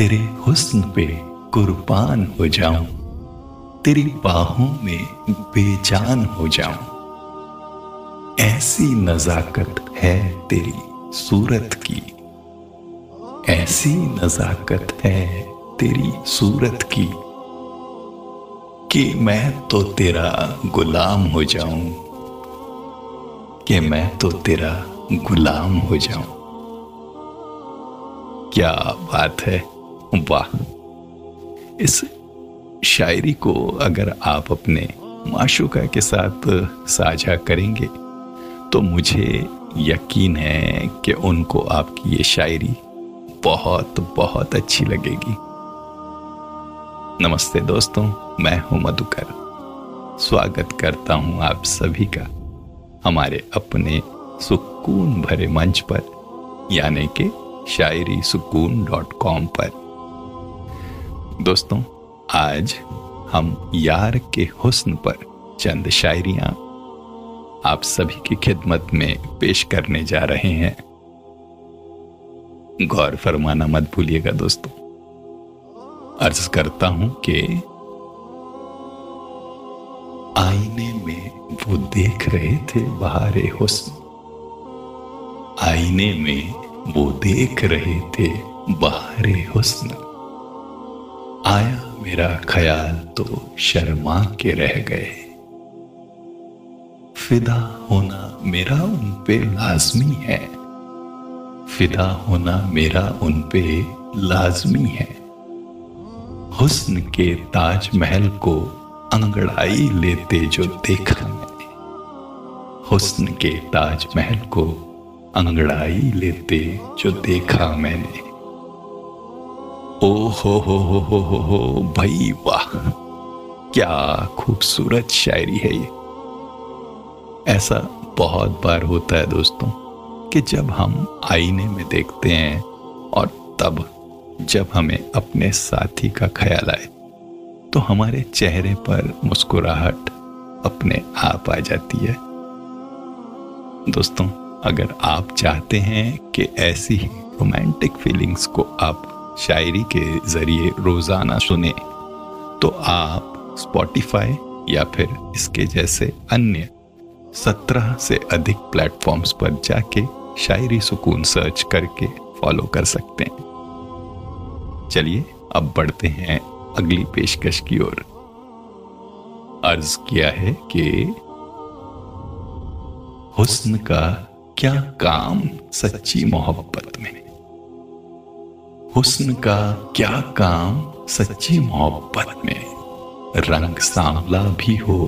तेरे हुस्न पे कुर्बान हो जाऊँ। तेरी बाहों में बेजान हो जाऊँ। ऐसी नजाकत है तेरी सूरत की। ऐसी नजाकत है तेरी सूरत की कि मैं तो तेरा गुलाम हो जाऊँ। कि मैं तो तेरा गुलाम हो जाऊँ। क्या बात है? वाह। इस शायरी को अगर आप अपने माशुका के साथ साझा करेंगे तो मुझे यकीन है कि उनको आपकी ये शायरी बहुत बहुत अच्छी लगेगी। नमस्ते दोस्तों, मैं हूँ मधुकर। स्वागत करता हूँ आप सभी का हमारे अपने सुकून भरे मंच पर, यानी कि शायरी सुकून डॉट कॉम पर। दोस्तों, आज हम यार के हुस्न पर चंद शायरियाँ आप सभी की खिदमत में पेश करने जा रहे हैं। गौर फरमाना मत भूलिएगा दोस्तों। अर्ज़ करता हूँ कि आईने में वो देख रहे थे बहारे हुस्न। आईने में वो देख रहे थे बहारे हुस्न। आया मेरा ख्याल तो शर्मा के रह गए। फिदा होना मेरा उन पे लाजमी है। फिदा होना मेरा उन पे लाजमी है। हुस्न के ताजमहल को अंगड़ाई लेते जो देखा मैंने। हुस्न के ताजमहल को अंगड़ाई लेते जो देखा मैंने। ओ हो हो हो हो हो हो भाई वाह। क्या खूबसूरत शायरी है ये। ऐसा बहुत बार होता है दोस्तों, कि जब हम आईने में देखते हैं और तब जब हमें अपने साथी का ख्याल आए तो हमारे चेहरे पर मुस्कुराहट अपने आप आ जाती है। दोस्तों, अगर आप चाहते हैं कि ऐसी ही रोमांटिक फीलिंग्स को आप शायरी के ज़रिए रोज़ाना सुने। तो आप स्पॉटिफाई या फिर इसके जैसे अन्य सत्रह से अधिक प्लेटफॉर्म्स पर जाके शायरी सुकून सर्च करके फॉलो कर सकते हैं। चलिए, अब बढ़ते हैं अगली पेशकश की ओर। अर्ज़ किया है कि हुस्न का क्या काम सच्ची मोहब्बत में? हुस्न का क्या काम? सच्ची मोहब्बत में रंग सांवला भी हो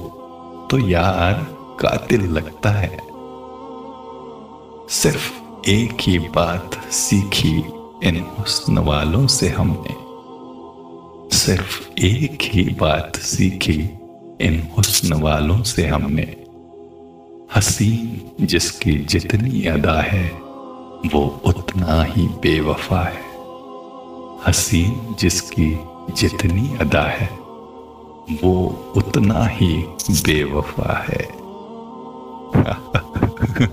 तो यार कातिल लगता है। सिर्फ़ एक ही बात सीखी इन हुस्न वालों से हमने। सिर्फ़ एक ही बात सीखी इन हुस्न वालों से हमने। हसीन जिसकी जितनी अदा है, वो उतना ही बेवफा है। हसीन जिसकी जितनी अदा है, वो उतना ही बेवफा है।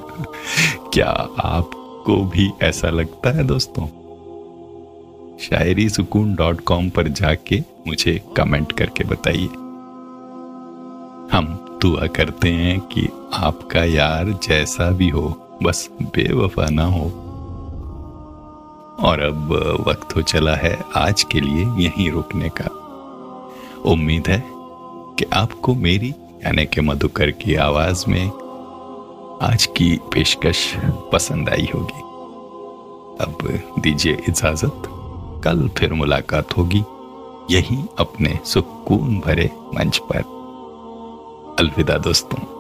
क्या आपको भी ऐसा लगता है दोस्तों? शायरी सुकून डॉट कॉम पर जाके मुझे कमेंट करके बताइए। हम दुआ करते हैं कि आपका यार जैसा भी हो, बस बेवफा ना हो। और अब वक्त हो चला है आज के लिए यहीं रुकने का। उम्मीद है कि आपको मेरी, यानी कि मधुकर की आवाज़ में आज की पेशकश पसंद आई होगी। अब दीजिए इजाज़त, कल फिर मुलाकात होगी यहीं अपने सुकून भरे मंच पर। अलविदा दोस्तों।